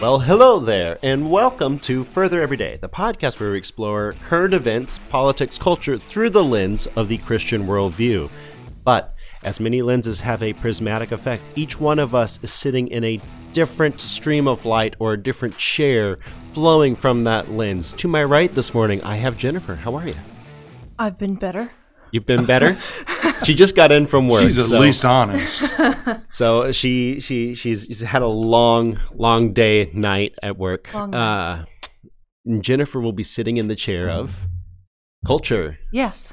Well, hello there, and welcome to Further Every Day, the podcast where we explore current events, politics, culture through the lens of the Christian worldview. But as many lenses have a prismatic effect, each one of us is sitting in a different stream of light or a different chair flowing from that lens. To my right this morning, I have Jennifer. How are you? I've been better. You've been better. she just got in from work. She's at so- least honest. So she she she's, she's had a long long day night at work. Long Uh, and Jennifer will be sitting in the chair of culture. Yes.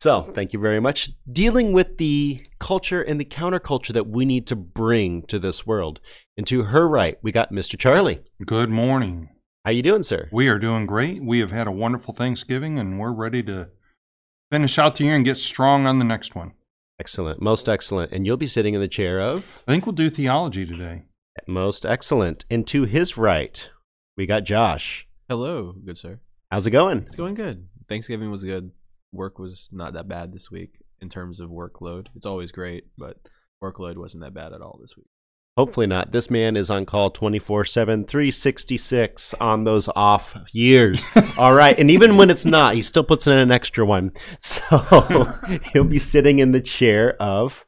So thank you very much. Dealing with the culture and the counterculture that we need to bring to this world. And to her right, we got Mr. Charlie. Good morning. How you doing, sir? We are doing great. We have had a wonderful Thanksgiving and we're ready to finish out the year and get strong on the next one. Excellent, most excellent. And you'll be sitting in the chair of I think we'll do theology today. most excellent. And to his right, we got Josh. Hello, good sir. How's it going? It's going good. Thanksgiving was good. Work was not that bad this week in terms of workload. It's always great, but workload wasn't that bad at all this week. Hopefully not. This man is on call 24 7, 366 on those off years. All right. And even when it's not, he still puts in an extra one. So he'll be sitting in the chair of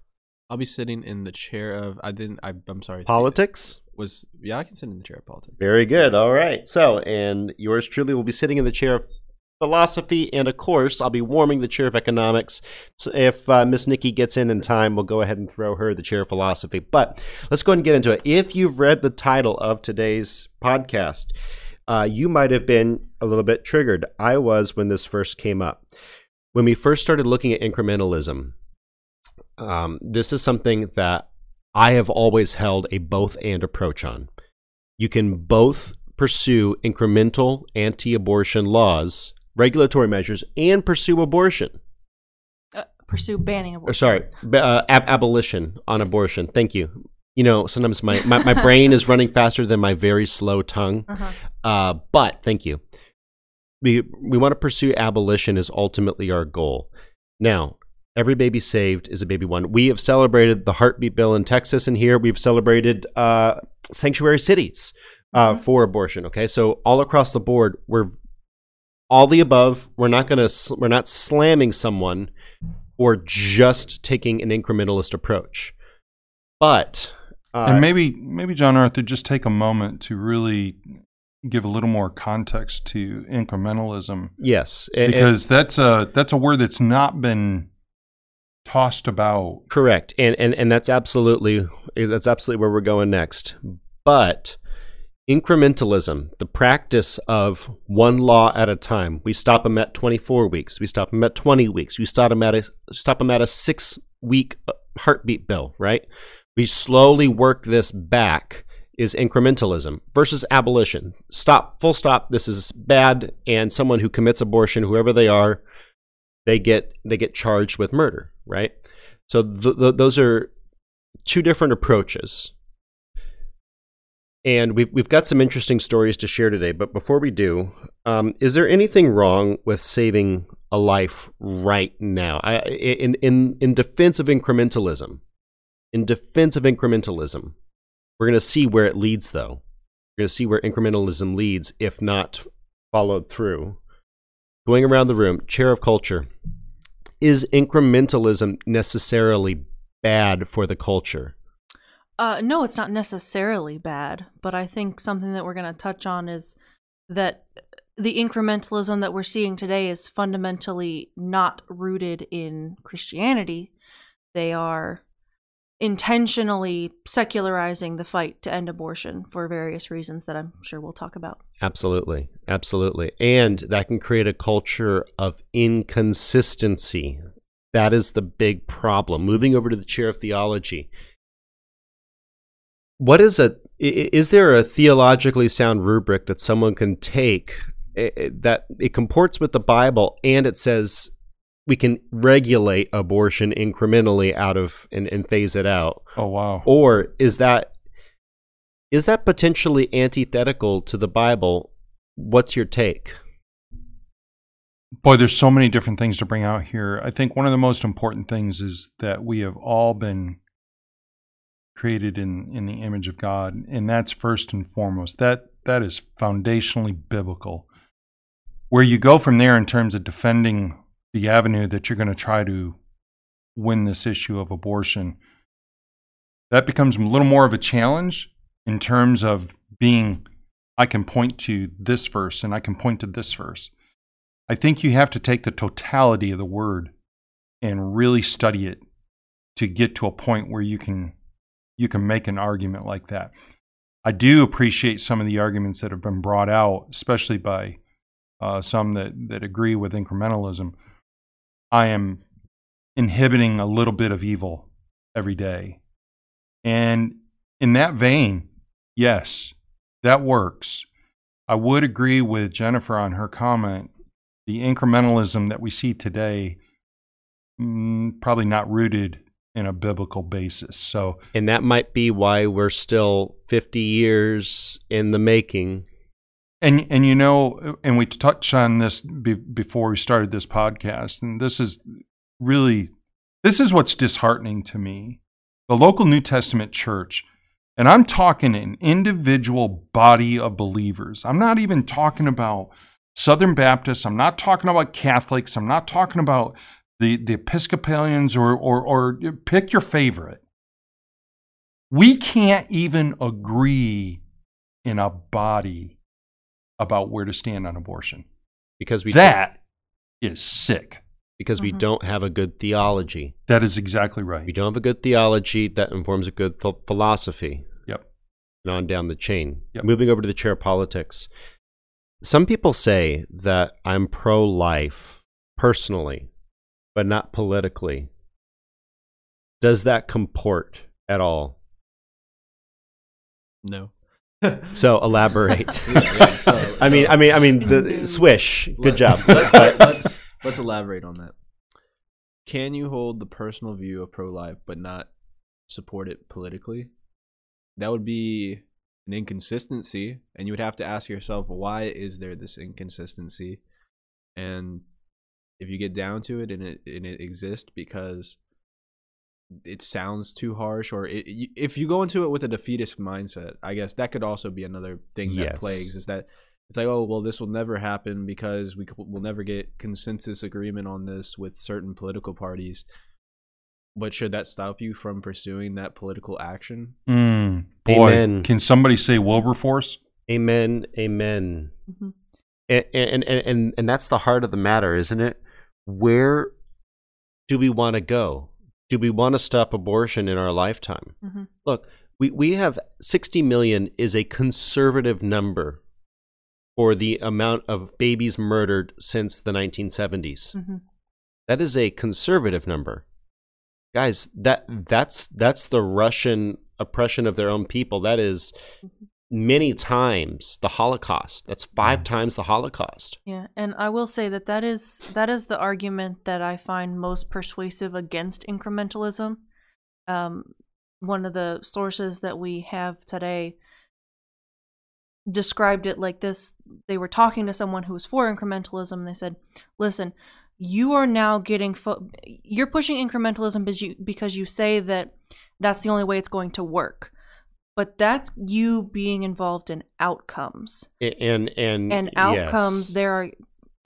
I'll be sitting in the chair of I didn't I, I'm sorry. politics. was yeah, I can sit in the chair of politics. Very good. All right. So, and yours truly will be sitting in the chair of philosophy. And of course, I'll be warming the chair of economics. So if uh, Miss Nikki gets in in time, we'll go ahead and throw her the chair of philosophy. But let's go ahead and get into it. If you've read the title of today's podcast, uh, you might have been a little bit triggered. I was when this first came up. When we first started looking at incrementalism, um, this is something that I have always held a both and approach on. You can both pursue incremental anti abortion laws, regulatory measures, and pursue abortion. Uh, pursue banning Or, abortion. sorry, b- uh, ab- abolition on abortion. Thank you. You know, sometimes my, my, my brain is running faster than my very slow tongue. Uh-huh. Uh, but thank you. We we want to pursue abolition is ultimately our goal. Now, every baby saved is a baby won. We have celebrated the heartbeat bill in Texas, and here we've celebrated uh, sanctuary cities uh, Mhm. for abortion. Okay, so all across the board, we're all the above. We're not gonna we're not slamming someone or just taking an incrementalist approach, but uh, and maybe maybe John Arthur just take a moment to really give a little more context to incrementalism yes, and- and- because that's a that's a word that's not been tossed about. Correct, and and and that's absolutely that's absolutely where we're going next. But incrementalism, the practice of one law at a time. We stop them at 24 weeks. We stop them at 20 weeks. We stop them at a stop them at a six week uh, heartbeat bill. Right. We slowly work this back. Is incrementalism versus abolition. Stop. Full stop. This is bad, and someone who commits abortion, whoever they are, they get they get charged with murder, right? So th- th- those are two different approaches, and we've we've got some interesting stories to share today. But before we do, um, is there anything wrong with saving a life right now? I, in in in defense of incrementalism, in defense of incrementalism, we're going to see where it leads, though. We're going to see where incrementalism leads if not followed through going around the room, chair of culture, is incrementalism necessarily bad for the culture? Uh, no, it's not necessarily bad, but I think something that we're going to touch on is that the incrementalism that we're seeing today is fundamentally not rooted in Christianity. They are intentionally secularizing the fight to end abortion for various reasons that I'm sure we'll talk about. Absolutely. Absolutely. And that can create a culture of inconsistency. That is the big problem. Moving over to the chair of theology. What is a is there a theologically sound rubric that someone can take that it comports with the Bible and it says we can regulate abortion incrementally out of and, and phase it out? Oh wow. or is that is that potentially antithetical to the bible what's your take Boy, there's so many different things to bring out here. I think one of the most important things is that we have all been created in, in the image of God, and that's first and foremost. That that is foundationally biblical. Where you go from there in terms of defending the avenue that you're going to try to win this issue of abortion, that becomes a little more of a challenge in terms of being I can point to this verse and I can point to this verse. I think you have to take the totality of the word and really study it to get to a point where you can you can make an argument like that. I do appreciate some of the arguments that have been brought out, especially by uh, some that, that agree with incrementalism. I am inhibiting a little bit of evil every day. And in that vein, yes, that works. I would agree with Jennifer on her comment. The incrementalism that we see today, mm, probably not rooted in a biblical basis. So, and that might be why we're still 50 years in the making. And and you know, and we touched on this be, before we started this podcast, and this is really this is what's disheartening to me. The local New Testament church, and I'm talking an individual body of believers. I'm not even talking about Southern Baptists. I'm not talking about Catholics. I'm not talking about the, the Episcopalians or, or, or pick your favorite. We can't even agree in a body about where to stand on abortion. Because we that is sick. Because we Mhm. don't have a good theology. That is exactly right. We don't have a good theology that informs a good ph- philosophy. Yep. And on down the chain. Yep. Moving over to the chair of politics. Some people say that I'm pro life personally, but not politically. Does that comport at all? No. So elaborate. Yeah, yeah, so- I mean, so- I mean, I mean, the swish. Good Let- job. Let, But- let's let's elaborate on that. Can you hold the personal view of pro-life but not support it politically? That would be an inconsistency, and you would have to ask yourself, why is there this inconsistency? And if you get down to it, and it and it exists because it sounds too harsh, or it, if you go into it with a defeatist mindset, I guess that could also be another thing that Yes. plagues is that it's like, oh, well, this will never happen because we will never get consensus agreement on this with certain political parties. But should that stop you from pursuing that political action? Mm, boy, Amen. can somebody say Wilberforce? Amen. Amen. Mhm. And, and and and and that's the heart of the matter, isn't it? Where do we want to go? Do we want to stop abortion in our lifetime? Mhm. Look, we we have 60 million is a conservative number for the amount of babies murdered since the 1970s. Mhm. That is a conservative number. Guys, that that's that's the Russian oppression of their own people. That is many times the Holocaust. That's five times the Holocaust. Yeah, and I will say that that is that is the argument that I find most persuasive against incrementalism. Um, one of the sources that we have today described it like this: they were talking to someone who was for incrementalism. They said, "Listen, you are now getting fo- you're pushing incrementalism because you because you say that that's the only way it's going to work." But that's you being involved in outcomes And and and outcomes yes. there are,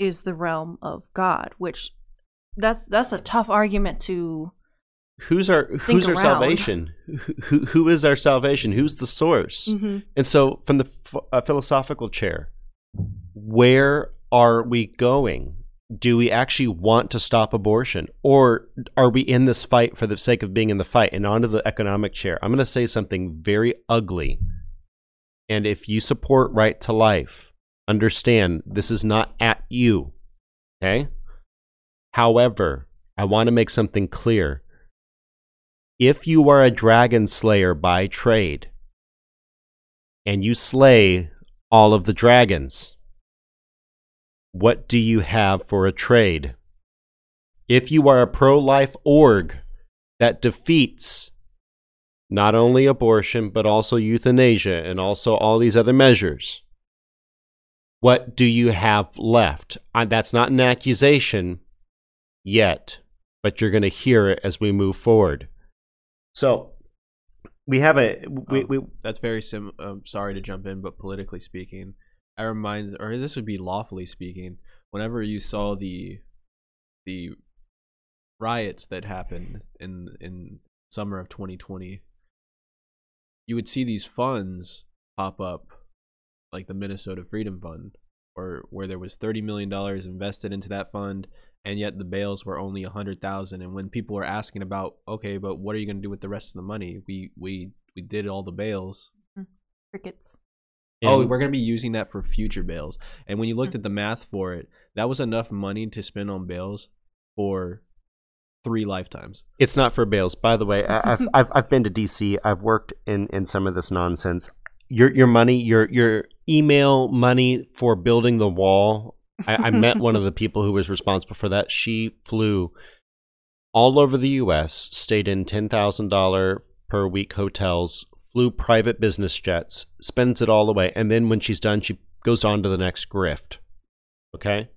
is the realm of God, which that's that's a tough argument to Who's our who's our salvation? Who, who is our salvation? Who's the source? Mm-hmm. And so, from the ph- uh, philosophical chair, where are we going? Do we actually want to stop abortion, or are we in this fight for the sake of being in the fight? And onto the economic chair, I'm going to say something very ugly. And if you support right to life, understand this is not at you. Okay. However, I want to make something clear. If you are a dragon slayer by trade, and you slay all of the dragons, what do you have for a trade? If you are a pro life org that defeats not only abortion, but also euthanasia and also all these other measures, what do you have left? Uh, That's not an accusation yet, but you're going to hear it as we move forward. So, we have a we, Oh. we That's very sim. Um, sorry to jump in, but politically speaking, I reminds, or this would be lawfully speaking. Whenever you saw the the riots that happened in in summer of 2020, you would see these funds pop up, like the Minnesota Freedom Fund, or where there was 30 million dollars invested into that fund, and yet the bails were only a hundred thousand. And when people were asking about, okay, but what are you going to do with the rest of the money? We we we did all the bails. Hmm. Crickets. Oh, we're going to be using that for future bails. And when you looked hmm. at the math for it, that was enough money to spend on bails for three lifetimes. It's not for bails. By the way, I- I've I've I've been to DC. I've worked in in some of this nonsense. Your your money, your your email money for building the wall. I, I met one of the people who was responsible for that. She flew all over the U.S., stayed in ten thousand dollar per week hotels, flew private business jets, spends it all away, and then when she's done, she goes on to the next grift. Okay,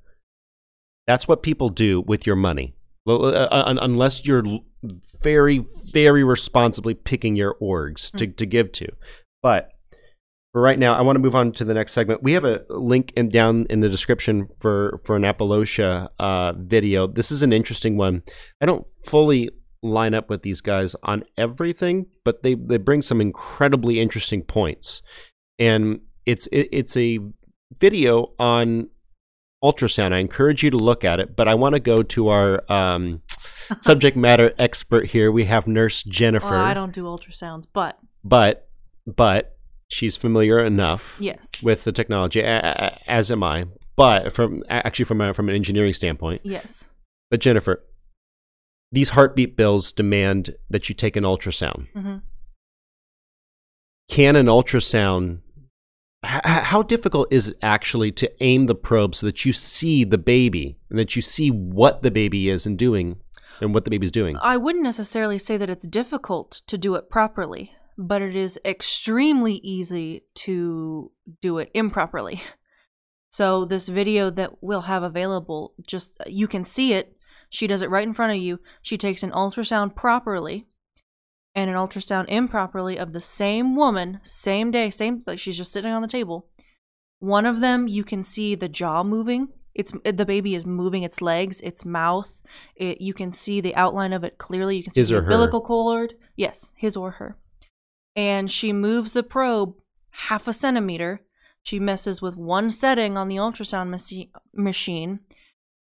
that's what people do with your money. Uh, un- unless you're very, very responsibly picking your orgs to, to give to. But for right now, I want to move on to the next segment. We have a link in, down in the description for, for an Apologia uh, video. This is an interesting one. I don't fully line up with these guys on everything, but they, they bring some incredibly interesting points. And it's it, it's a video on ultrasound. I encourage you to look at it, but I want to go to our um, subject matter expert here. We have Nurse Jennifer, Well, I don't do ultrasounds, but but but she's familiar enough yes, with the technology, as am I. But from actually from a, from an engineering standpoint, yes. but Jennifer, these heartbeat bills demand that you take an ultrasound. hmm Can an ultrasound h- h- how difficult is it actually to aim the probe so that you see the baby and that you see what the baby is and doing and what the baby's doing? I wouldn't necessarily say that it's difficult to do it properly, but it is extremely easy to do it improperly. So this video that we'll have available, just you can see it. She does it right in front of you. She takes an ultrasound properly and an ultrasound improperly of the same woman, same day, same like she's just sitting on the table. One of them you can see the jaw moving. It's eh, the baby is moving its legs, its mouth. It, you can see the outline of it clearly. You can see His the or her? umbilical cord. Yes, his or her. And she moves the probe half a centimeter. She messes with one setting on the ultrasound machi- machine,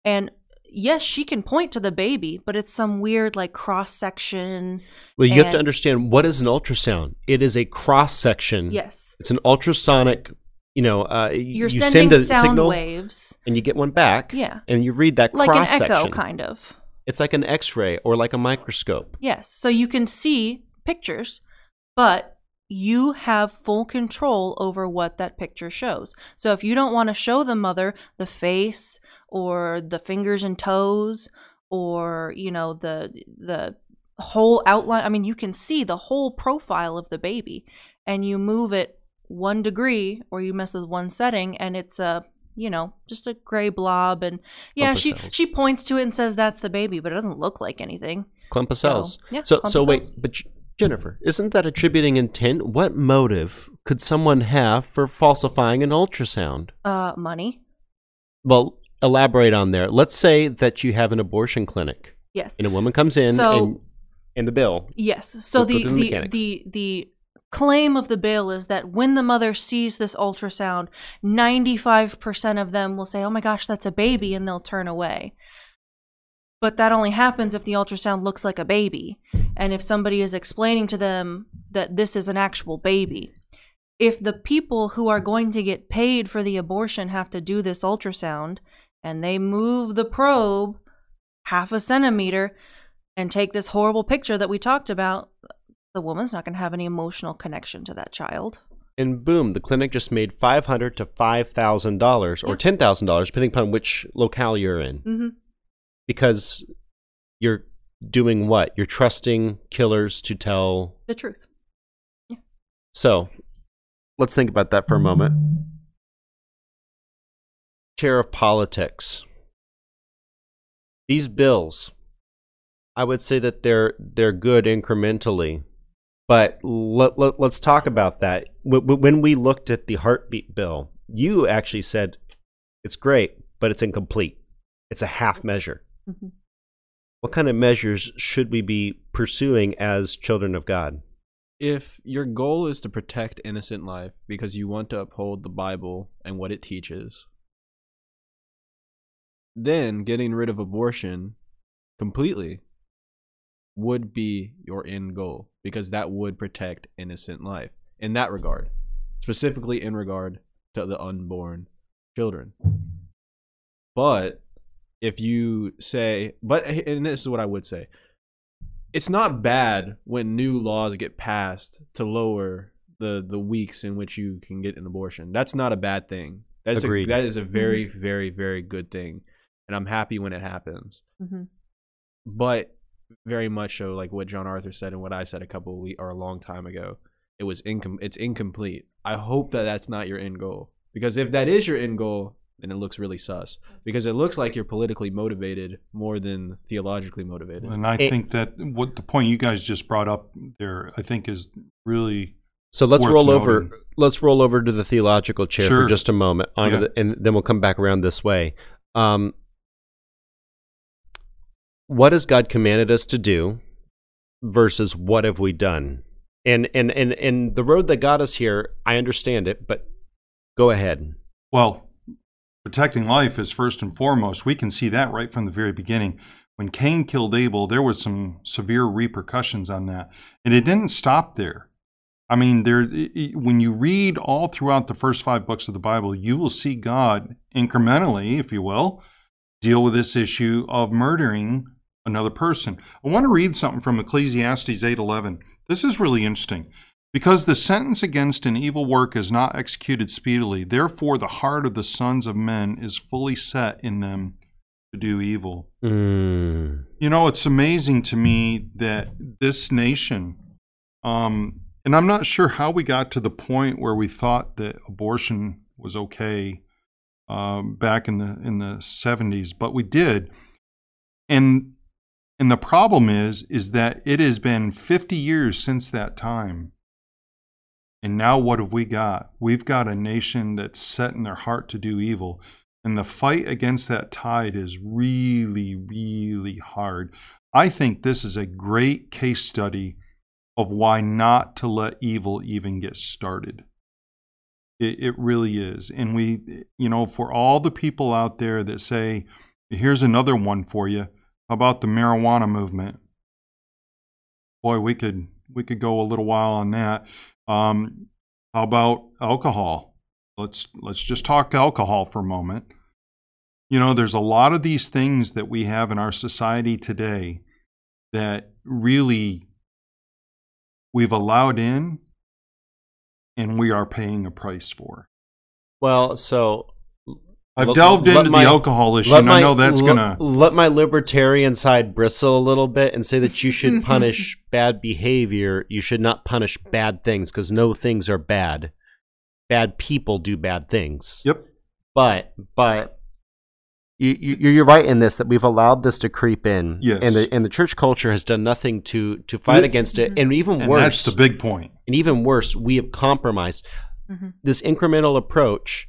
and yes, she can point to the baby, but it's some weird like cross section. Well, you have to understand what is an ultrasound. It is a cross section. Yes, It's an ultrasonic. You know, uh, you're you sending send a sound signal waves, and you get one back. Yeah. and you read that like an echo, section. kind of. It's like an X-ray or like a microscope. Yes, so you can see pictures, but you have full control over what that picture shows. So if you don't want to show the mother the face or the fingers and toes or, you know, the the whole outline, I mean, you can see the whole profile of the baby and you move it 1 degree or you mess with one setting and it's a you know, just a gray blob and yeah, Clump she she points to it and says that's the baby, but it doesn't look like anything. Clump of So, cells. yeah, so clump so of wait, cells. but Jennifer, isn't that attributing intent? What motive could someone have for falsifying an ultrasound? Uh, money. Well, elaborate on there. Let's say that you have an abortion clinic Yes. and a woman comes in So- and in the bill. Yes. So the the the, the the claim of the bill is that when the mother sees this ultrasound, 95% of them will say, "Oh my gosh, that's a baby," and they'll turn away. But that only happens if the ultrasound looks like a baby and if somebody is explaining to them that this is an actual baby. If the people who are going to get paid for the abortion have to do this ultrasound and they move the probe half a centimeter and take this horrible picture that we talked about, the woman's not going to have any emotional connection to that child. And boom, the clinic just made five hundred to five thousand dollars or ten thousand dollars, depending upon which locale you're in. Mm-hmm. Because you're doing what? You're trusting killers to tell The truth. Yeah. So let's think about that for a moment. Chair of politics. These bills, I would say that they're they're good incrementally, But let, let, us talk about that. When we looked at the heartbeat bill, you actually said it's great, but it's incomplete. It's a half measure. Mm-hmm. What kind of measures should we be pursuing as children of God? If your goal is to protect innocent life because you want to uphold the Bible and what it teaches, then getting rid of abortion completely would be your end goal because that would protect innocent life in that regard, specifically in regard to the unborn children. But if you say, but and this is what I would say, it's not bad when new laws get passed to lower the the weeks in which you can get an abortion. That's not a bad thing. That's Agreed. A, that is a very mm-hmm. very very good thing, and I'm happy when it happens. Mm-hmm. But very much so like what John Arthur said and what I said a couple of weeks or a long time ago. It was incom it's incomplete. I hope that that's not your end goal because if that is your end goal, then it looks really sus because it looks like you're politically motivated more than theologically motivated. And I it, think that what the point you guys just brought up there, I think is really so let's roll noting. over. Let's roll over to the theological chair sure. for just a moment, yeah. the, and then we'll come back around this way. Um, what has God commanded us to do versus what have we done? And and and and the road that got us here, I understand it, but go ahead. Well, protecting life is first and foremost. We can see that right from the very beginning. When Cain killed Abel, there was some severe repercussions on that, and it didn't stop there. I mean, there when you read all throughout the first five books of the Bible, you will see God incrementally, if you will, deal with this issue of murdering another person. I want to read something from Ecclesiastes 8:11. This is really interesting. Because the sentence against an evil work is not executed speedily, therefore the heart of the sons of men is fully set in them to do evil. Mm. You know, it's amazing to me that this nation, um, and I'm not sure how we got to the point where we thought that abortion was okay um, back in the in the 70s, but we did. And and the problem is, is that it has been 50 years since that time. And now what have we got? We've got a nation that's set in their heart to do evil. And the fight against that tide is really, really hard. I think this is a great case study of why not to let evil even get started. It, it really is. And we, you know, for all the people out there that say, here's another one for you about the marijuana movement? Boy, we could we could go a little while on that. Um, how about alcohol? Let's let's just talk alcohol for a moment. You know, there's a lot of these things that we have in our society today that really we've allowed in and we are paying a price for. Well, so I've let, delved into my, the alcohol issue, and my, I know that's let, gonna let my libertarian side bristle a little bit and say that you should punish bad behavior. You should not punish bad things because no things are bad. Bad people do bad things. Yep. But but you, you you're right in this that we've allowed this to creep in. Yes. And the and the church culture has done nothing to to fight it, against it, and even and worse. That's the big point. And even worse, we have compromised mm-hmm. this incremental approach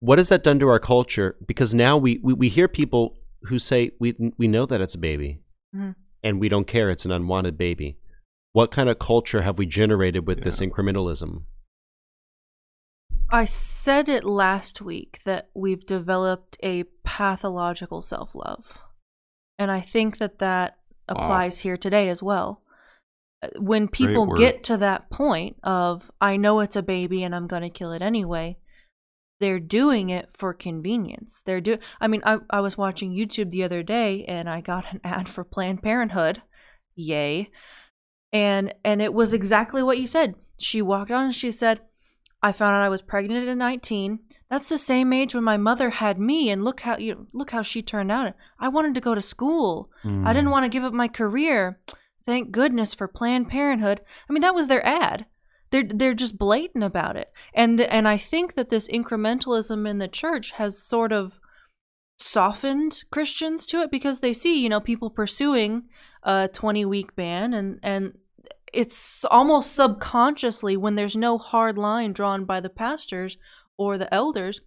what has that done to our culture? Because now we, we, we hear people who say, we, we know that it's a baby mm-hmm. and we don't care, it's an unwanted baby. What kind of culture have we generated with yeah. this incrementalism? I said it last week that we've developed a pathological self love. And I think that that applies wow. here today as well. Uh, when people get to that point of, I know it's a baby and I'm going to kill it anyway, they're doing it for convenience. They're do I mean I I was watching YouTube the other day and I got an ad for Planned Parenthood. Yay. And and it was exactly what you said. She walked on and she said, "I found out I was pregnant at 19. That's the same age when my mother had me and look how you look how she turned out. I wanted to go to school. Mm. I didn't hmm. want to give up my career. Thank goodness for Planned Parenthood." I mean, that was their ad. They're they're just blatant about it, and the, and I think that this incrementalism in the church has sort of softened Christians to it because they see you know people pursuing a 20 week ban and and it's almost subconsciously when there's no hard line drawn by the pastors or the elders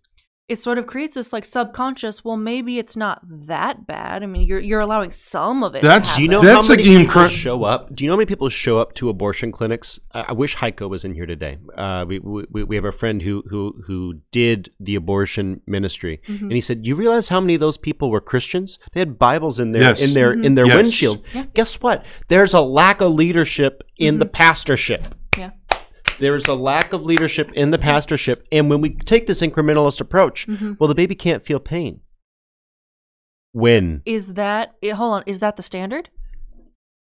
it sort of creates this like subconscious well maybe it's not that bad i mean you're you're allowing some of it That's- Do you know. That's how a many game people cur- show up? Do you know how many people show up to abortion clinics? I, I wish Heiko was in here today. Uh, we, we we have a friend who who who did the abortion ministry, Mhm. and he said, "You realize how many of those people were Christians? They had Bibles in their Yes. in their Mhm. in their Yes. windshield. Yeah. Guess what? There's a lack of leadership in the pastorship. Yeah There's a lack of leadership in the pastorship, and when we take this incrementalist approach, Mhm. well, the baby can't feel pain. When is that eh, hold on is that the standard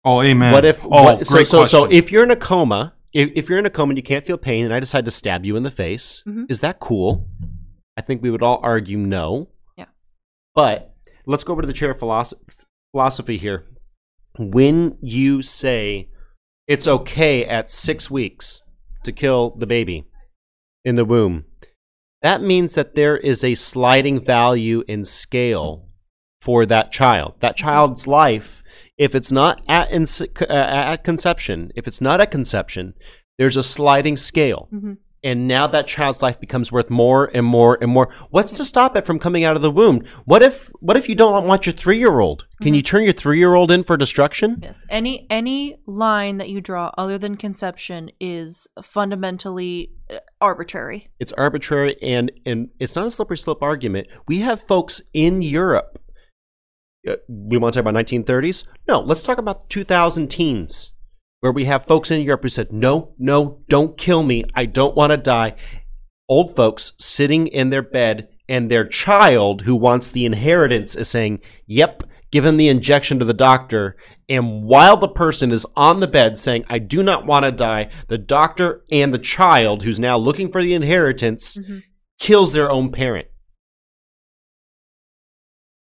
Oh, amen. What if? Oh, what, so, great so, so question. if you're in a coma, if, if you're in a coma and you can't feel pain, and I decide to stab you in the face, Mhm. is that cool? I think we would all argue no. Yeah. But let's go over to the chair of philosophy, philosophy here. When you say it's okay at six weeks to kill the baby in the womb, that means that there is a sliding value in scale for that child. That child's life, if it's not at, ins- uh, at conception, if it's not at conception, there's a sliding scale. mm-hmm. And now that child's life becomes worth more and more and more. What's to stop it from coming out of the womb? What if what if you don't want your three year old? Can you turn your three year old in for destruction? Yes. Any any line that you draw other than conception is fundamentally uh, arbitrary. It's arbitrary and and it's not a slippery slope argument. We have folks in Europe. Uh, we want to talk about 1930s? No, let's talk about 2000 teens, where we have folks in Europe who said, "No, no, don't kill me. I don't want to die." Old folks sitting in their bed, and their child who wants the inheritance is saying, "Yep." Give him the injection to the doctor, and while the person is on the bed saying, I do not want to die, the doctor and the child, who's now looking for the inheritance, Mhm. kills their own parent.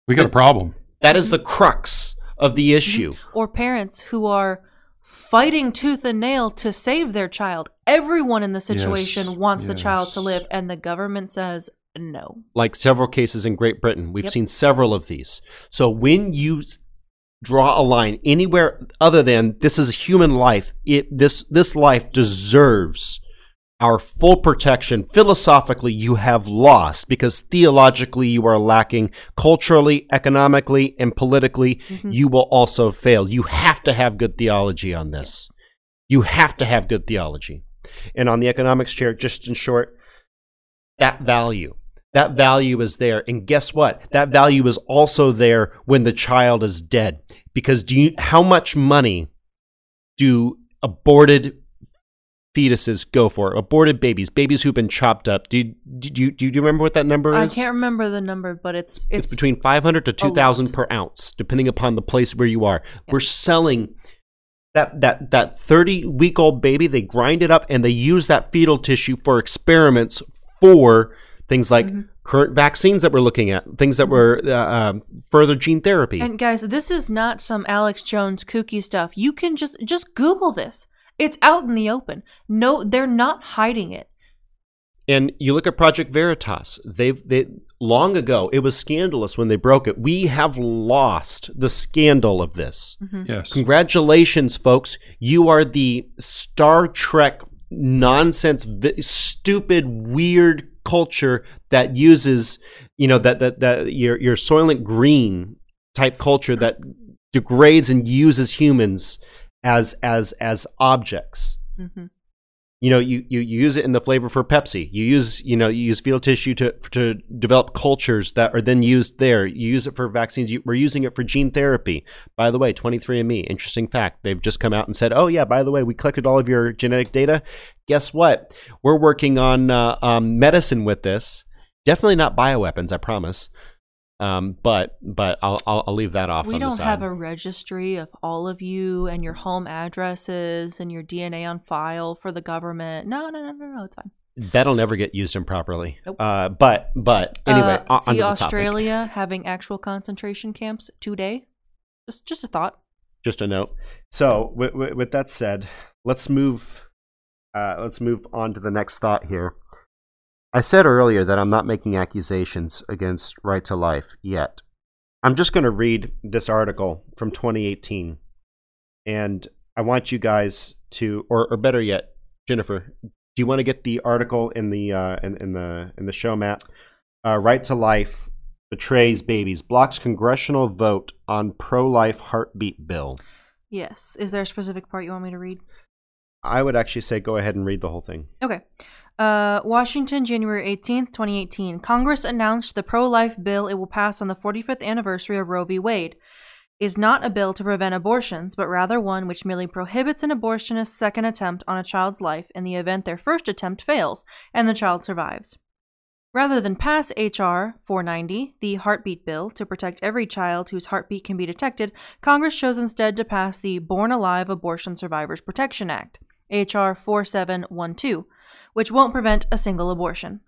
we got a problem. That is the crux of the issue. Or parents who are fighting tooth and nail to save their child. Everyone in the situation Yes, wants the child to live, and the government says no. Like several cases in Great Britain, we've Yep. seen several of these. So when you draw a line anywhere other than this is a human life, it this this life deserves our full protection. Philosophically, you have lost because theologically you are lacking. Culturally, economically, and politically, Mhm. you will also fail. You have to have good theology on this. You have to have good theology. And on the economics chair, just in short, that value. That value is there. And guess what? That value is also there when the child is dead. Because do you how much money do aborted fetuses go for? Aborted babies, babies who've been chopped up. Do you, do you, do you remember what that number is I can't remember the number, but it's it's, it's, between 500 to 2000 per ounce depending upon the place where you are we're selling that that that 30 week old baby they grind it up and they use that fetal tissue for experiments for things like Mhm. current vaccines that we're looking at things that were uh, um, further gene therapy And guys, this is not some Alex Jones kooky stuff. You can just just Google this. It's out in the open. No, they're not hiding it. And you look at Project Veritas. They've they long ago it was scandalous when they broke it. We have lost the scandal of this. Mm-hmm. Yes. Congratulations, folks. You are the Star Trek nonsense, vi- stupid, weird culture that uses, you know, that that that your your Soylent Green type culture that degrades and uses humans as as as objects. hmm You know, you, you, you use it in the flavor for Pepsi. You use, you know, you use fetal tissue to to develop cultures that are then used there. You use it for vaccines. You, we're using it for gene therapy. By the way, 23andMe, interesting fact. They've just come out and said, oh yeah, by the way, we collected all of your genetic data. Guess what? We're working on uh, um, medicine with this. Definitely not bioweapons, I promise. Um, but but I'll, I'll I'll leave that off. We on don't side. have a registry of all of you and your home addresses and your DNA on file for the government. No, no, no, no, no. It's fine. That'll never get used improperly. Nope. Uh, but but anyway, uh, on- see onto the topic. Australia having actual concentration camps today. Just, just a thought. just a note. So, with, with, with that said, let's move. Uh, let's move on to the next thought here. I said earlier that I'm not making accusations against Right to Life yet. I'm just going to read this article from 2018, and I want you guys to, or, or better yet, Jennifer, do you want to get the article in the uh, in, in the in the show map? Uh, right to life betrays babies, blocks congressional vote on pro-life heartbeat bill. Yes. Is there a specific part you want me to read? I would actually say go ahead and read the whole thing. Okay. Uh, Washington, January 18th, 2018. Congress announced the pro life bill it will pass on the 45th anniversary of Roe v. Wade is not a bill to prevent abortions, but rather one which merely prohibits an abortionist's second attempt on a child's life in the event their first attempt fails and the child survives. Rather than pass H.R. 490, the heartbeat bill, to protect every child whose heartbeat can be detected, Congress chose instead to pass the Born Alive Abortion Survivors Protection Act, H.R. 4712, which won't prevent a single abortion.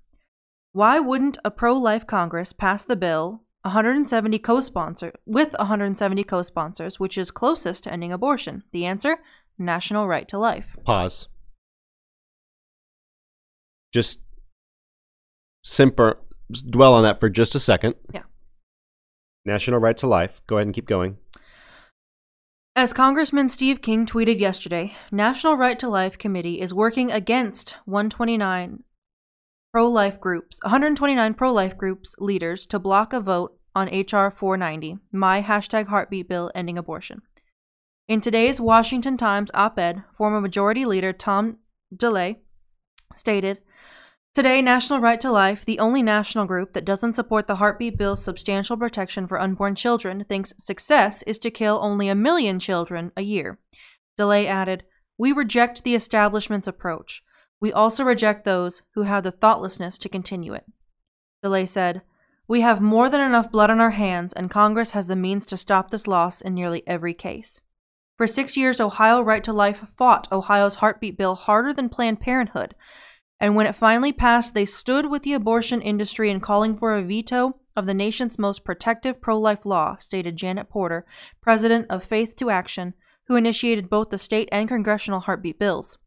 Why wouldn't a pro-life Congress pass the bill 170 co-sponsor with 170 co-sponsors, which is closest to ending abortion? The answer: national right to life. Pause. Just simper, dwell on that for just a second. Yeah. National right to life. Go ahead and keep going. As Congressman Steve King tweeted yesterday, National Right to Life Committee is working against 129 pro-life groups, 129 pro-life groups leaders to block a vote on HR 490, my hashtag heartbeat bill ending abortion. In today's Washington Times op-ed, former Majority Leader Tom DeLay stated, Today, National Right to Life, the only national group that doesn't support the heartbeat bill's substantial protection for unborn children, thinks success is to kill only a million children a year. DeLay added, We reject the establishment's approach. We also reject those who have the thoughtlessness to continue it. DeLay said, We have more than enough blood on our hands, and Congress has the means to stop this loss in nearly every case. For six years, Ohio Right to Life fought Ohio's heartbeat bill harder than Planned Parenthood. And when it finally passed, they stood with the abortion industry in calling for a veto of the nation's most protective pro life law, stated Janet Porter, president of Faith to Action, who initiated both the state and congressional heartbeat bills.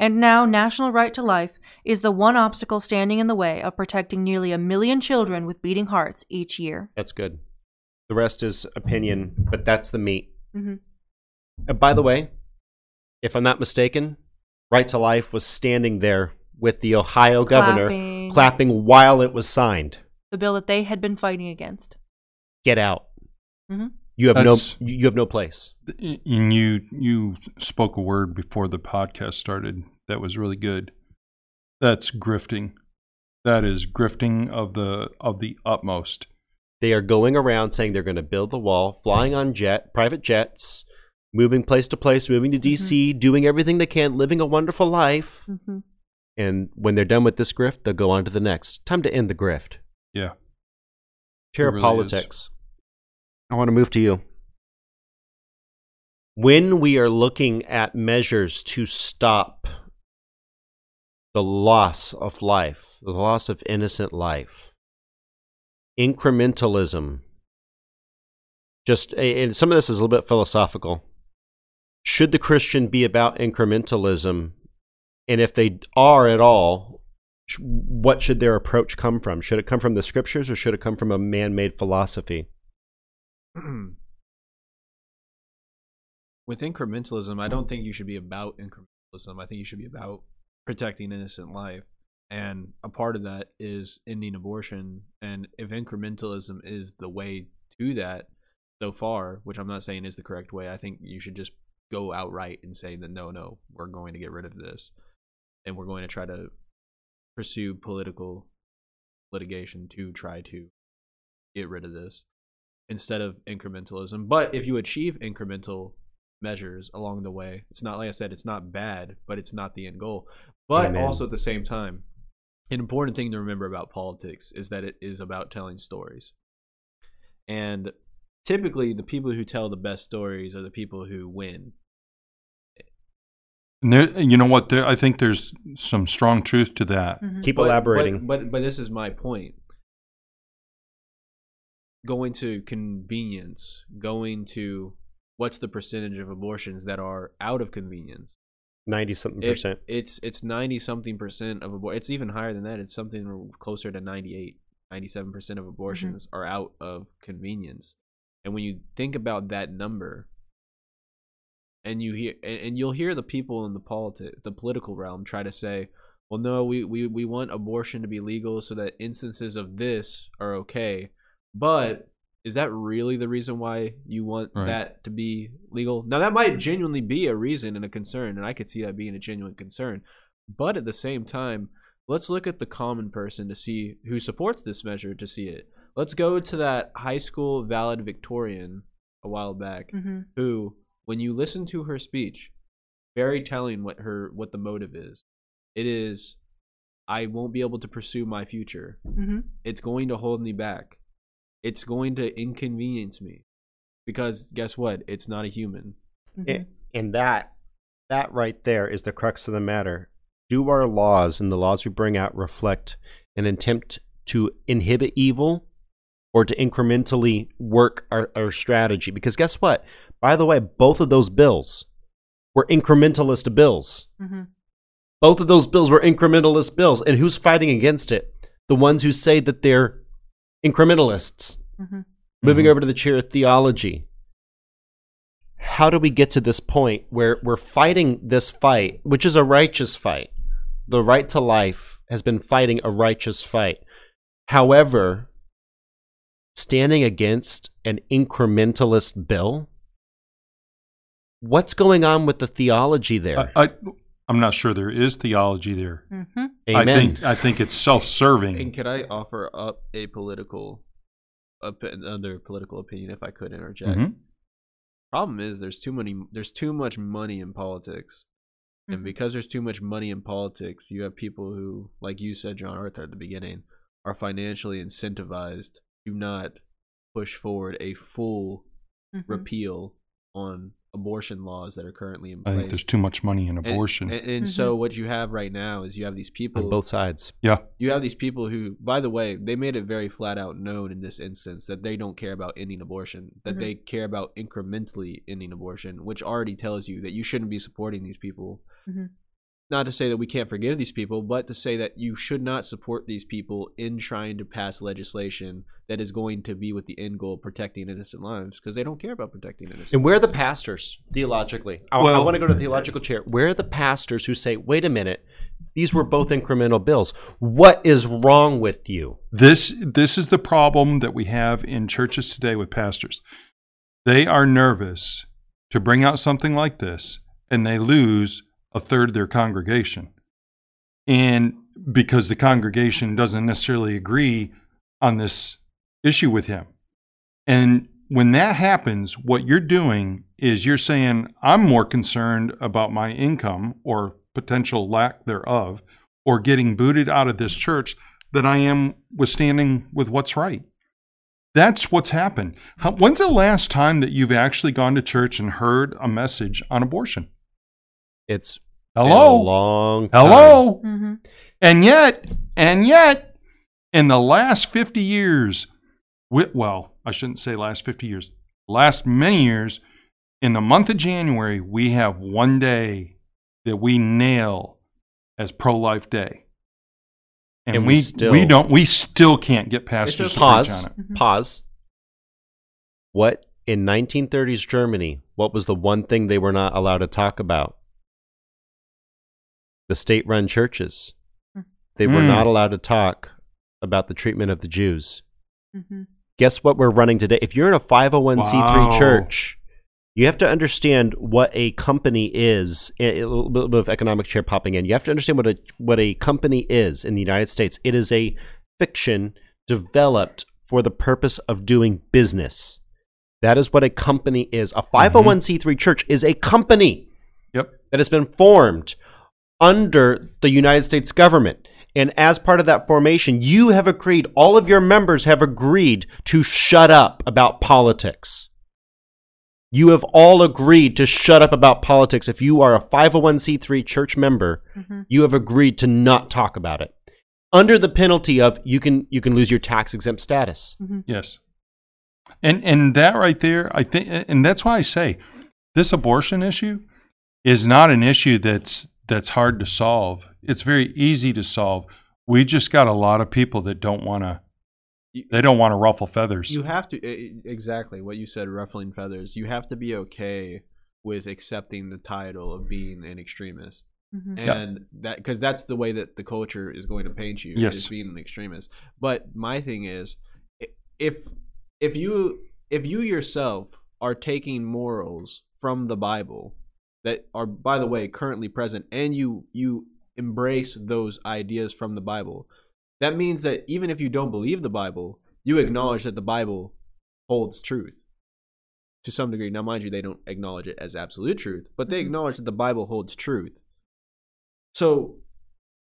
And now, National Right to Life is the one obstacle standing in the way of protecting nearly a million children with beating hearts each year. That's good. The rest is opinion, but that's the meat. Mhm. Uh, by the way, if I'm not mistaken, Right to Life was standing there with the Ohio governor Clapping. clapping while it was signed. The bill that they had been fighting against. Get out. Mhm. You have That's- no you have no place. And you you spoke a word before the podcast started that was really good. That's grifting. That is grifting of the of the utmost. They are going around saying they're going to build the wall, flying on jet, private jets, moving place to place, moving to DC, doing everything they can, living a wonderful life. hmm And when they're done with this grift, they'll go on to the next. Time to end the grift. Yeah. Chair of really politics. I want to move to you. When we are looking at measures to stop the loss of life, the loss of innocent life, incrementalism, just, and some of this is a little bit philosophical. Should the Christian be about incrementalism? And if they are at all, what should their approach come from? Should it come from the scriptures or should it come from a man made philosophy? with incrementalism, I don't think you should be about incrementalism. I think you should be about protecting innocent life. And a part of that is ending abortion. And if incrementalism is the way to that so far, which I'm not saying is the correct way, I think you should just go outright and say that no, no, we're going to get rid of this. And we're going to try to pursue political litigation to try to get rid of this instead of incrementalism. But if you achieve incremental measures along the way, it's not like I said, it's not bad, but it's not the end goal. But Amen. also at the same time, an important thing to remember about politics is that it is about telling stories. And typically, the people who tell the best stories are the people who win. And there, you know what? There, I think there's some strong truth to that. Mhm. Keep But- elaborating. But, but but this is my point. Going to convenience, going to what's the percentage of abortions that are out of convenience? 90 something It- percent. it's it's 90 something percent of abor It's even higher than that. It's something closer to 98, 97 percent of abortions are out of convenience. And when you think about that number, and you hear and, you'll hear the people in the politi- the political realm try to say, "Well, no, we, we we want abortion to be legal so that instances of this are okay." But is that really the reason why you want Right. that to be legal? Now, that might genuinely be a reason and a concern, and I could see that being a genuine concern. But at the same time, let's look at the common person to see who supports this measure to see it. Let's go to that high school valedictorian a while back hmm who, when you listen to her speech, very telling what her what the motive is. It is, I won't be able to pursue my future. hmm It's going to hold me back. It's going to inconvenience me, because guess what? It's not a human. hmm A- And that that right there is the crux of the matter. Do our laws and the laws we bring out reflect an attempt to inhibit evil or to incrementally work our, our strategy? Because guess what? By the way, both of those bills were incrementalist bills. hmm Both of those bills were incrementalist bills. And who's fighting against it? The ones who say that they're incrementalists. hmm Moving Mhm. over to the chair of theology. How do we get to this point where we're fighting this fight, which is a righteous fight? The right to life has been fighting a righteous fight. However, standing against an incrementalist bill, what's going on with the theology there? I, I, I'm not sure there is theology there. hmm Amen. I think I think it's self-serving. And could I offer up a political, op- another political opinion if I could interject? Mhm. Problem is, there's too many. There's too much money in politics, and Mhm. because there's too much money in politics, you have people who, like you said, John Arthur at the beginning, are financially incentivized to not push forward a full hmm repeal on abortion laws that are currently in place. I place. think there's too much money in And- abortion. And, and so what you have right now is you have these people on both sides. yeah, you have these people who, by the way, they made it very flat out known in this instance that they don't care about ending abortion, that Mhm. they care about incrementally ending abortion, which already tells you that you shouldn't be supporting these people. Mhm. Not to say that we can't forgive these people, but to say that you should not support these people in trying to pass legislation that is going to be with the end goal of protecting innocent lives because they don't care about protecting innocent And where are the pastors theologically? I, I want to go to the theological chair. Where are the pastors who say, "Wait a minute, these were both incremental bills. What is wrong with you?" this this is the problem that we have in churches today with pastors. They are nervous to bring out something like this, and they lose a third of their congregation, and because the congregation doesn't necessarily agree on this issue with him, and when that happens, what you're doing is you're saying, I'm more concerned about my income or potential lack thereof, or getting booted out of this church than I am with standing with what's right. That's what's happened. When's the last time that you've actually gone to church and heard a message on abortion? It's Hello? long time. Hello? hmm And yet, and yet, in the last 50 years, wi- well, I shouldn't say last 50 years, last many years, in the month of January, we have one day that we nail as pro life day. And, And we we, still- we don't, we still can't get past just Pause. on it. Mhm. Pause. What in 1930s Germany? What was the one thing they were not allowed to talk about? The state-run churches. Hmm. They were Hmm. not allowed to talk about the treatment of the Jews. hmm guess what we're running today? If you're in a 501c3 Wow. church, you have to understand what a company is. A a little bit of economic chair popping in. You have to understand what a what a company is in the United States. It is a fiction developed for the purpose of doing business. That is what a company is. A 501c3 church is a company Yep. that has been formed under the United States government. And as part of that formation, you have agreed, all of your members have agreed to shut up about politics. You have all agreed to shut up about politics. If you are a 501c3 church member, hmm you have agreed to not talk about it. Under the penalty of you can you can lose your tax exempt status. Yes. And and that right there, I think and that's why I say this abortion issue is not an issue that's that's hard to solve. It's very easy to solve. We just got a lot of people that don't want to they don't want to ruffle feathers. You have to exactly what you said, ruffling feathers. You have to be okay with accepting the title of being an extremist Mhm. Yeah. and that because that's the way that the culture is going to paint you Yes. as being an extremist but my thing is if if you if you yourself are taking morals from the bible that are by the way currently present and you you embrace those ideas from the bible. That means that even if you don't believe the bible you acknowledge that the bible holds truth. To some degree. Now mind you they don't acknowledge it as absolute truth but they Mhm. acknowledge that the bible holds truth. So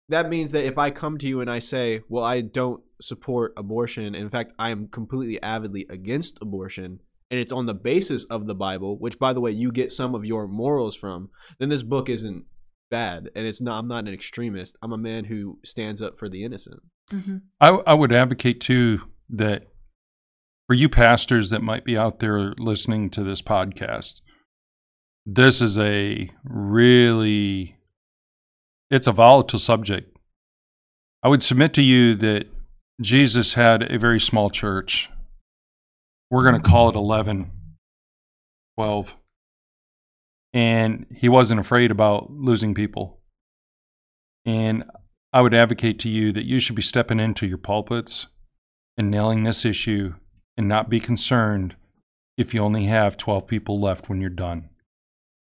that means that if I come to you and I say, well, I don't support abortion, in fact, I am completely avidly against abortion, and it's on the basis of the Bible, which, by the way, you get some of your morals from, then this book isn't bad. And it's not, I'm not an extremist. I'm a man who stands up for the innocent. Mhm. I, I would advocate too that for you pastors that might be out there listening to this podcast, this is a really it's a volatile subject. I would submit to you that Jesus had a very small church. We're going to call it 11, 12. And he wasn't afraid about losing people. And I would advocate to you that you should be stepping into your pulpits and nailing this issue and not be concerned if you only have 12 people left when you're done.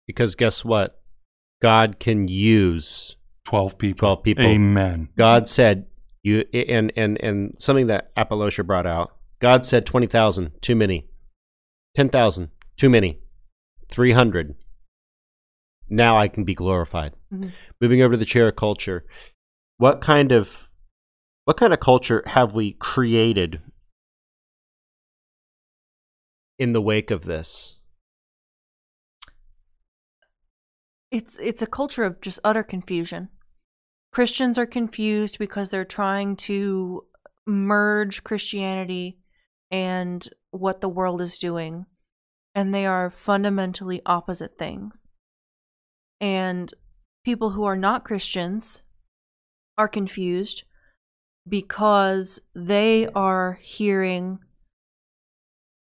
Because guess what? God can use 12 people. 12 people. Amen. God said you and and and something that Apologia brought out. God said twenty thousand, too many. Ten thousand, too many. Three hundred. Now I can be glorified. Mhm. Moving over to the chair of culture. What kind of what kind of culture have we created in the wake of this? it's it's a culture of just utter confusion. Christians are confused because they're trying to merge Christianity and what the world is doing, and they are fundamentally opposite things. And people who are not Christians are confused because they are hearing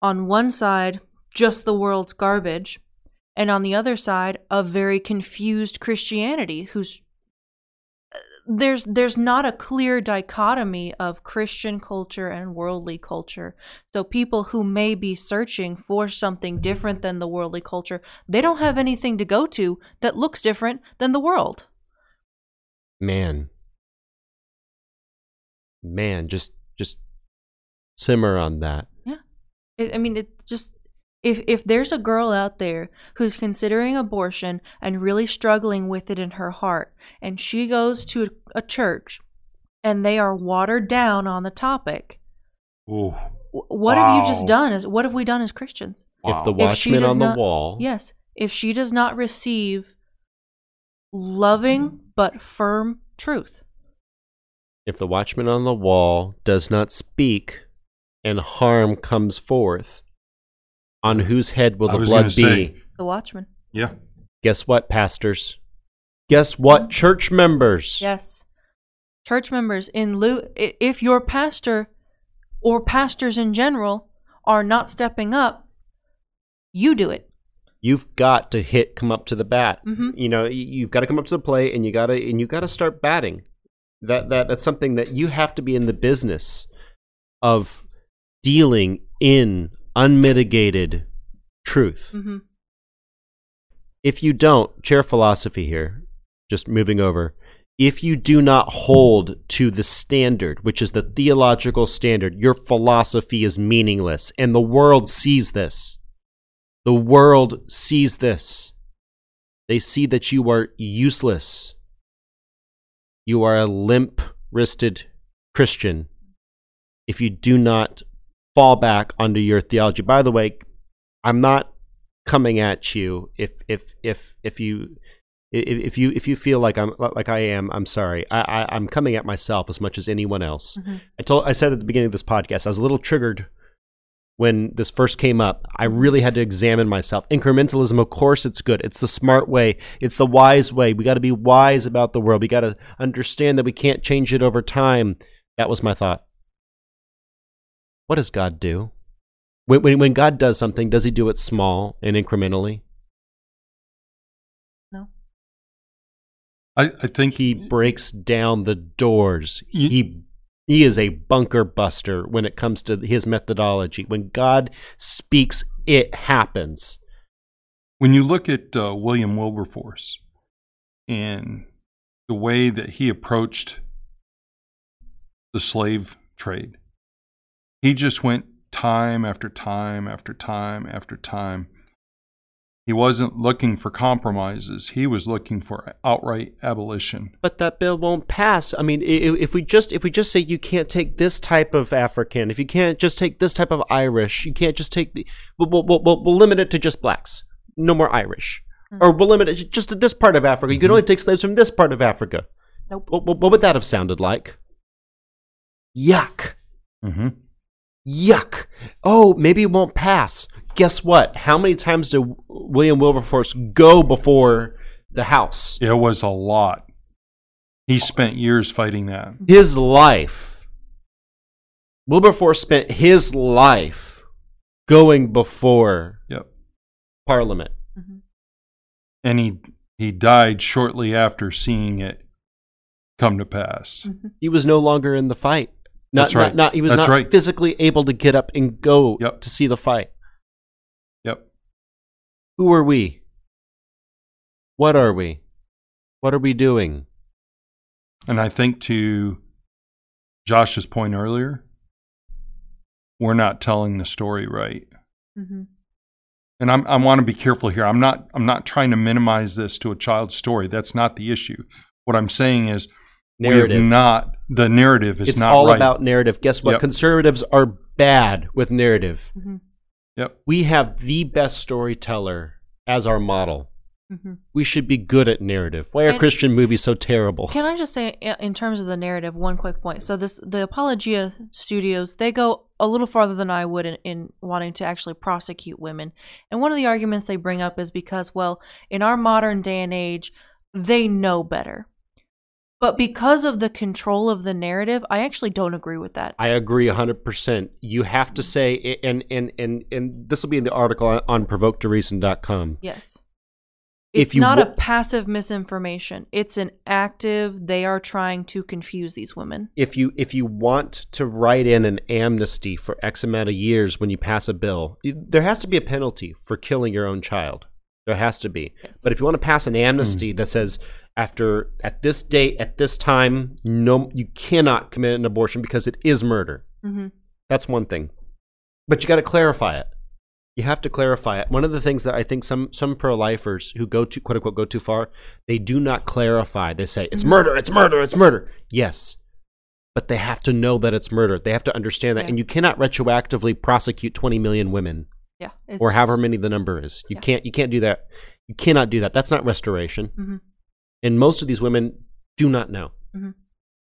on one side just the world's garbage and on the other side a very confused christianity who's there's there's not a clear dichotomy of christian culture and worldly culture so people who may be searching for something different than the worldly culture they don't have anything to go to that looks different than the world Man. Man, just just simmer on that. Yeah. I mean, it just if if there's a girl out there who's considering abortion and really struggling with it in her heart, and she goes to a, church and they are watered down on the topic, Ooh. wh- what have you just done? As what have we done as Christians? If the Wow. If she watchman does on the not- wall Yes, if she does not receive loving mm-hmm. but firm truth, if the watchman on the wall does not speak and harm comes forth, on whose head will I the was blood gonna be? say- the watchman. Yeah. Guess what, pastors? Guess what, church members? Yes. Church members, in lieu, i- if your pastor or pastors in general are not stepping up, you do it. You've got to hit, come up to the bat. hmm You know, y- you've got to come up to the plate, and you got to and you got to start batting. That that that's something that you have to be in the business of dealing in unmitigated truth. hmm if you don't, chair philosophy here, just moving over, if you do not hold to the standard, which is the theological standard, your philosophy is meaningless. And the world sees this. The world sees this. They see that you are useless. You are a limp wristed Christian if you do not fall back onto your theology. By the way, I'm not coming at you if if if if you if, if you if you feel like I'm like I am, I'm sorry. I, I I'm coming at myself as much as anyone else. Mhm. I told I said at the beginning of this podcast I was a little triggered when this first came up. I really had to examine myself. Incrementalism, of course, it's good. It's the smart way. It's the wise way. We got to be wise about the world. We got to understand that we can't change it over time. That was my thought. What does God do? When, when, when God does something, does he do it small and incrementally? No. I, I think he breaks down the doors. You, he he is a bunker buster when it comes to his methodology. When God speaks, it happens. When you look at uh, William Wilberforce and the way that he approached the slave trade, he just went time after time after time after time. He wasn't looking for compromises. He was looking for outright abolition. But that bill won't pass. I mean, i- i- if we just if we just say you can't take this type of African, if you can't just take this type of Irish, you can't just take the we'll we'll, we'll, we'll, we'll limit it to just blacks. No more Irish, or we'll limit it just to this part of Africa. You can only take slaves from this part of Africa. Nope. What, what, what would that have sounded like? Yuck. Mm-hmm. Yuck. Oh, maybe it won't pass. Guess what? How many times did William Wilberforce go before the House? It was a lot. He spent years fighting that. His life. Wilberforce spent his life going before Yep. Parliament. Mhm. And he he died shortly after seeing it come to pass. Mhm. He was no longer in the fight. Not, That's right. Not, not, he was That's not right. physically able to get up and go Yep. to see the fight. Yep. Who are we? What are we? What are we doing? And I think to Josh's point earlier, we're not telling the story right. Mhm. And I'm, I want to be careful here. I'm not I'm not trying to minimize this to a child's story. That's not the issue. What I'm saying is we Narrative. have not the narrative is it's not all right. about narrative. Guess what? Yep. Conservatives are bad with narrative. Mhm. Yep. We have the best storyteller as our model. Mhm. We should be good at narrative. Why are And- Christian movies so terrible? Can I just say, in terms of the narrative, one quick point? So this, the Apologia Studios, they go a little farther than I would in, in wanting to actually prosecute women. And one of the arguments they bring up is because, well, in our modern day and age, they know better. But because of the control of the narrative, I actually don't agree with that. I agree 100%. You have to mm. say, and, and, and, and this will be in the article on, on provokedtoreason.com. Yes. If It's you not wa- a passive misinformation. It's an active, they are trying to confuse these women. If you if you want to write in an amnesty for X amount of years when you pass a bill, there has to be a penalty for killing your own child. There has to be. Yes. But if you want to pass an amnesty that says after at this date at this time, no, you cannot commit an abortion because it is murder. hmm That's one thing. But you got to clarify it. You have to clarify it. One of the things that I think some some pro-lifers who go to quote unquote go too far, they do not clarify. They say it's Mhm. murder, it's murder, it's murder. Yes. But they have to know that it's murder. They have to understand that Yeah. and you cannot retroactively prosecute 20 million women Yeah. It's or however just- many the number is. You Yeah. can't you can't do that. You cannot do that. That's not restoration. Mhm. And most of these women do not know. Mhm.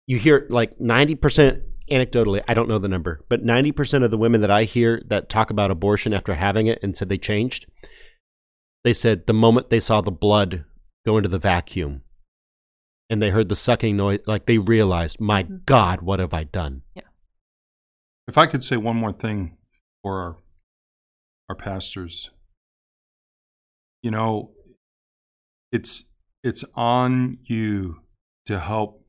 You hear like 90%, anecdotally, I don't know the number, but 90% of the women that I hear that talk about abortion after having it and said they changed, they said the moment they saw the blood go into the vacuum and they heard the sucking noise, like they realized, my Mhm. God, what have I done? Yeah. If I could say one more thing for our, our pastors, you know, it's it's on you to help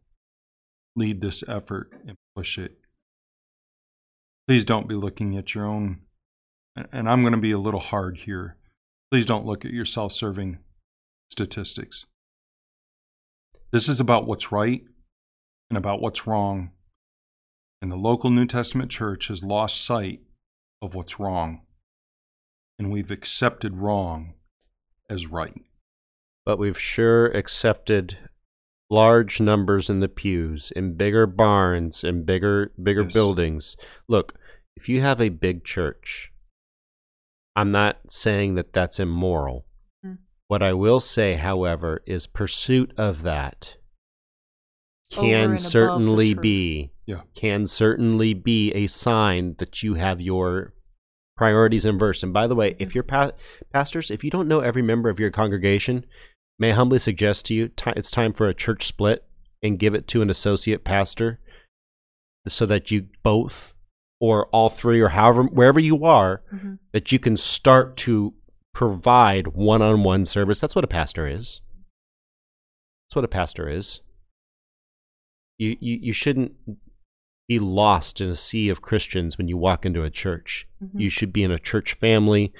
lead this effort and push it. Please don't be looking at your own, and- I'm going to be a little hard here. Please don't look at your self-serving statistics. This is about what's right and about what's wrong and the local New Testament church has lost sight of what's wrong. And we've accepted wrong as right. But we've sure accepted large numbers in the pews, in bigger barns, in bigger bigger Yes. buildings. Look, if you have a big church, I'm not saying that that's immoral. Mm. What I will say, however, is pursuit of that can certainly be Yeah. can certainly be a sign that you have your priorities in verse. And by the way, if you're pa- pastors, if you don't know every member of your congregation, may I humbly suggest to you ti it's time for a church split and give it to an associate pastor so that you both or all three or however wherever you are Mhm. that you can start to provide one-on-one service. That's what a pastor is. That's what a pastor is. You, you, you shouldn't be lost in a sea of Christians when you walk into a church. Mhm. You should be in a church family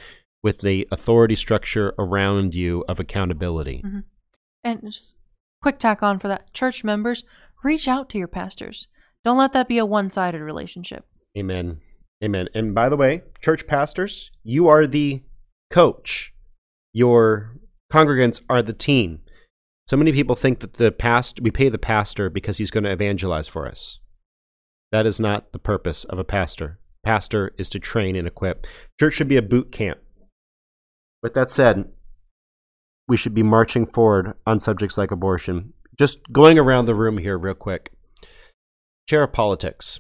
with the authority structure around you of accountability. And just quick tack on for that church members, reach out to your pastors. Don't let that be a one sided relationship. Amen. Amen. And by the way, church pastors, you are the coach. Your congregants are the team. So many people think that the past we pay the pastor because he's going to evangelize for us. That is not the purpose of a pastor. Pastor is to train and equip. Church should be a boot camp. With that said, we should be marching forward on subjects like abortion. Just going around the room here real quick. Chair of politics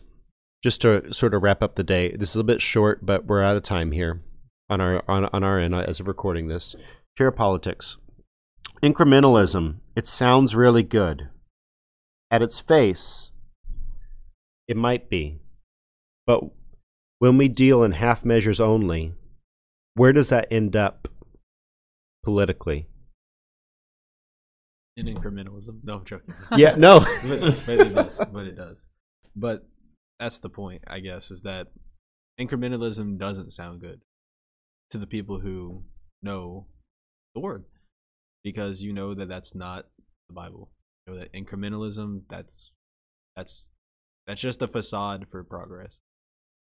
just to sort of wrap up the day, this is a bit short, but we're out of time here on our on, on our end as of recording this. Chair of politics, incrementalism. It sounds really good. At its face, it might be, but when we deal in half measures only, where does that end up politically? In incrementalism. No, I'm joking. Yeah, no. but, but it does. But it does. But that's the point, I guess, is that incrementalism doesn't sound good to the people who know the word, because you know that that's not the Bible. You know that incrementalism that's that's that's just a facade for progress.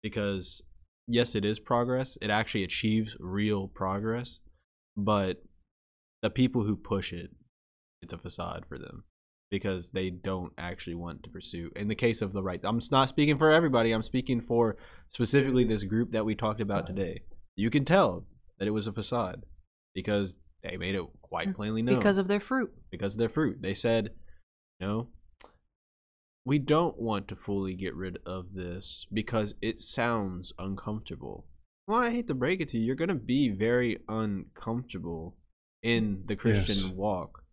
Because yes, it is progress. It actually achieves real progress, but the people who push it, it's a facade for them because they don't actually want to pursue. In the case of the right, I'm not speaking for everybody. I'm speaking for specifically this group that we talked about uh-huh. today. You can tell that it was a facade because they made it quite mm. plainly known Because of their fruit. because of their fruit. They said, no, we don't want to fully get rid of this because it sounds uncomfortable. Well, I hate to break it to you, you're going to be very uncomfortable in the Christian Yes. walk.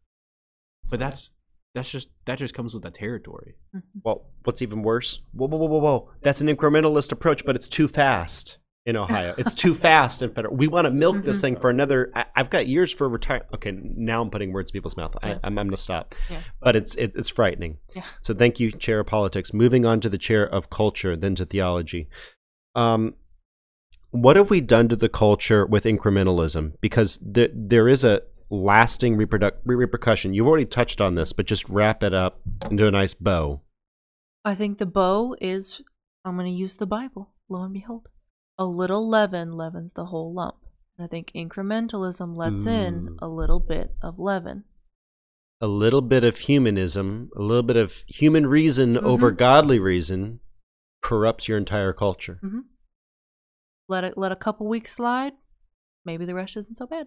But that's that's just that just comes with the territory. Mm-hmm. Well, what's even worse? Whoa, whoa, whoa, whoa, whoa! That's an incrementalist approach, but it's too fast in Ohio. it's too fast and federal. We want to milk this Mhm. thing for another. I, I've got years for retire. Okay, now I'm putting words in people's mouth. I, Yeah. I'm, I'm going to stop. Yeah. But it's it, it's frightening. Yeah. So thank you, chair of politics. Moving on to the chair of culture, then to theology. Um, what have we done to the culture with incrementalism? Because there there is a lasting repercussion. You've already touched on this, but just wrap it up into a nice bow. I think the bow is, I'm going to use the Bible, lo and behold. A little leaven leavens the whole lump. And I think incrementalism lets in mm. a little bit of leaven. a little bit of humanism, a little bit of human reason mm-hmm. over godly reason corrupts your entire culture. Mm-hmm. Let it let a couple weeks slide. Maybe the rest isn't so bad.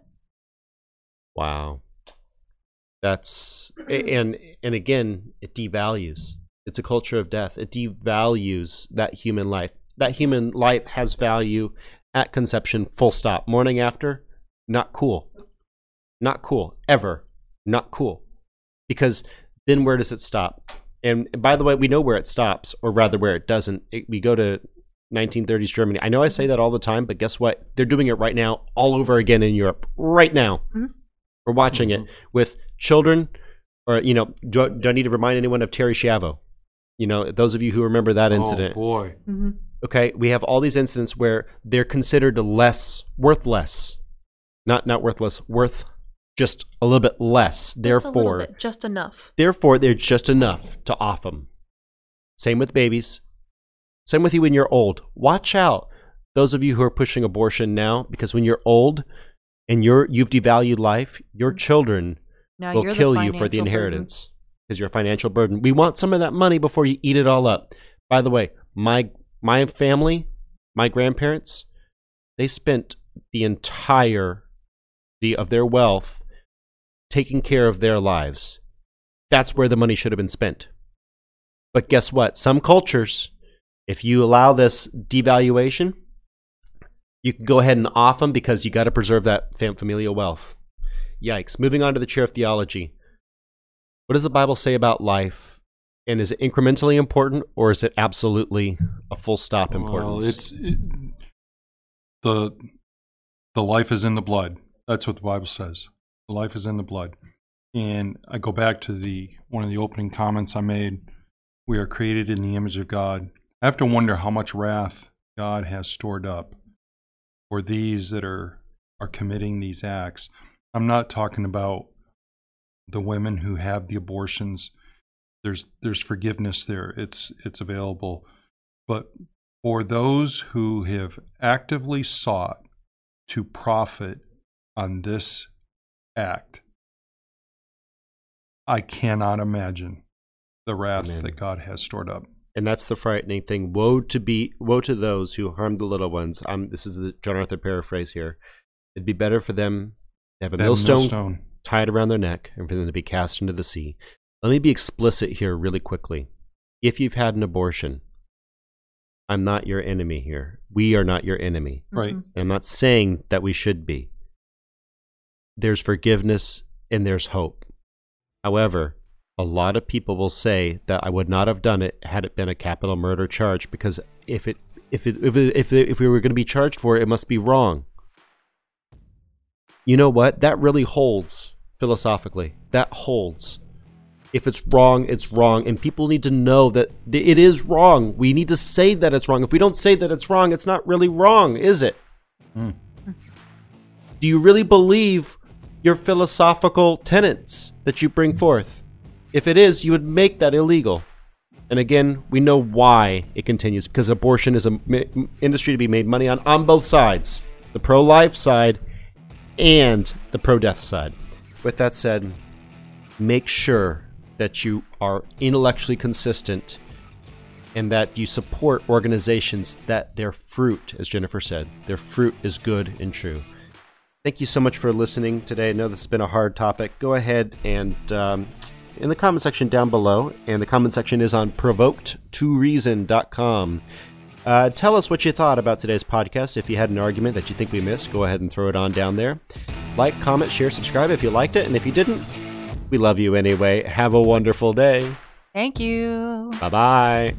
Wow. That's and and again, it devalues. It's a culture of death. It devalues that human life. That human life has value at conception, full stop. Morning after, not cool. Not cool. Ever. Not cool. Because then where does it stop? And by the way, we know where it stops, or rather where it doesn't. It, we go to 1930s Germany. I know I say that all the time, but guess what? They're doing it right now, all over again in Europe. Right now. Mhm. We're watching it with children, or, you know, do, do I need to remind anyone of Terri Schiavo? You know, those of you who remember that incident. Oh boy. Mm-hmm. Okay, we have all these incidents where they're considered less, worth less. Not, not worthless, worth just a little bit less. Just Therefore, bit, just enough. Therefore, they're just enough to off them. Same with babies. Same with you when you're old. Watch out, those of you who are pushing abortion now, because when you're old and you're you've devalued life, your mm-hmm. children Now will kill you for the inheritance because you're a financial burden. We want some of that money before you eat it all up. By the way, my my family, my grandparents, they spent the entire of their wealth taking care of their lives. That's where the money should have been spent. But guess what? Some cultures, if you allow this devaluation, you can go ahead and off them because you got to preserve that fam- familial wealth. Yikes. Moving on to the chair of theology. What does the Bible say about life? And is it incrementally important or is it absolutely a full stop importance? Well, it's it, the the life is in the blood. That's what the Bible says. The life is in the blood. And I go back to the one of the opening comments I made. We are created in the image of God. I have to wonder how much wrath God has stored up for these that are are committing these acts. I'm not talking about the women who have the abortions. There's there's forgiveness there. It's it's available. But for those who have actively sought to profit on this act, I cannot imagine the wrath Amen. that God has stored up. And that's the frightening thing. Woe to be woe to those who harm the little ones. Um, this is the John Arthur paraphrase here. It'd be better for them to have a millstone millstone. tied around their neck and for them to be cast into the sea. Let me be explicit here really quickly. If you've had an abortion, I'm not your enemy here. We are not your enemy. Right. Mhm. I'm not saying that we should be. There's forgiveness and there's hope. However, a lot of people will say that I would not have done it had it been a capital murder charge because if it if it if it, if, it, if we were going to be charged for it, it must be wrong. You know what? That really holds philosophically. That holds. If it's wrong, it's wrong, and people need to know that it is wrong. We need to say that it's wrong. If we don't say that it's wrong, it's not really wrong, is it? Mm. Do you really believe your philosophical tenets that you bring forth? If it is, you would make that illegal. And again, we know why it continues because abortion is an industry to be made money on on both sides the pro life side and the pro death side. With that said, make sure that you are intellectually consistent and that you support organizations that their fruit, as Jennifer said, their fruit is good and true. Thank you so much for listening today. I know this has been a hard topic. Go ahead and um, in the comment section down below, and the comment section is on provoked2reason.com. Uh, tell us what you thought about today's podcast. If you had an argument that you think we missed, go ahead and throw it on down there. Like, comment, share, subscribe if you liked it, and if you didn't, we love you anyway. Have a wonderful day. Thank you. Bye bye.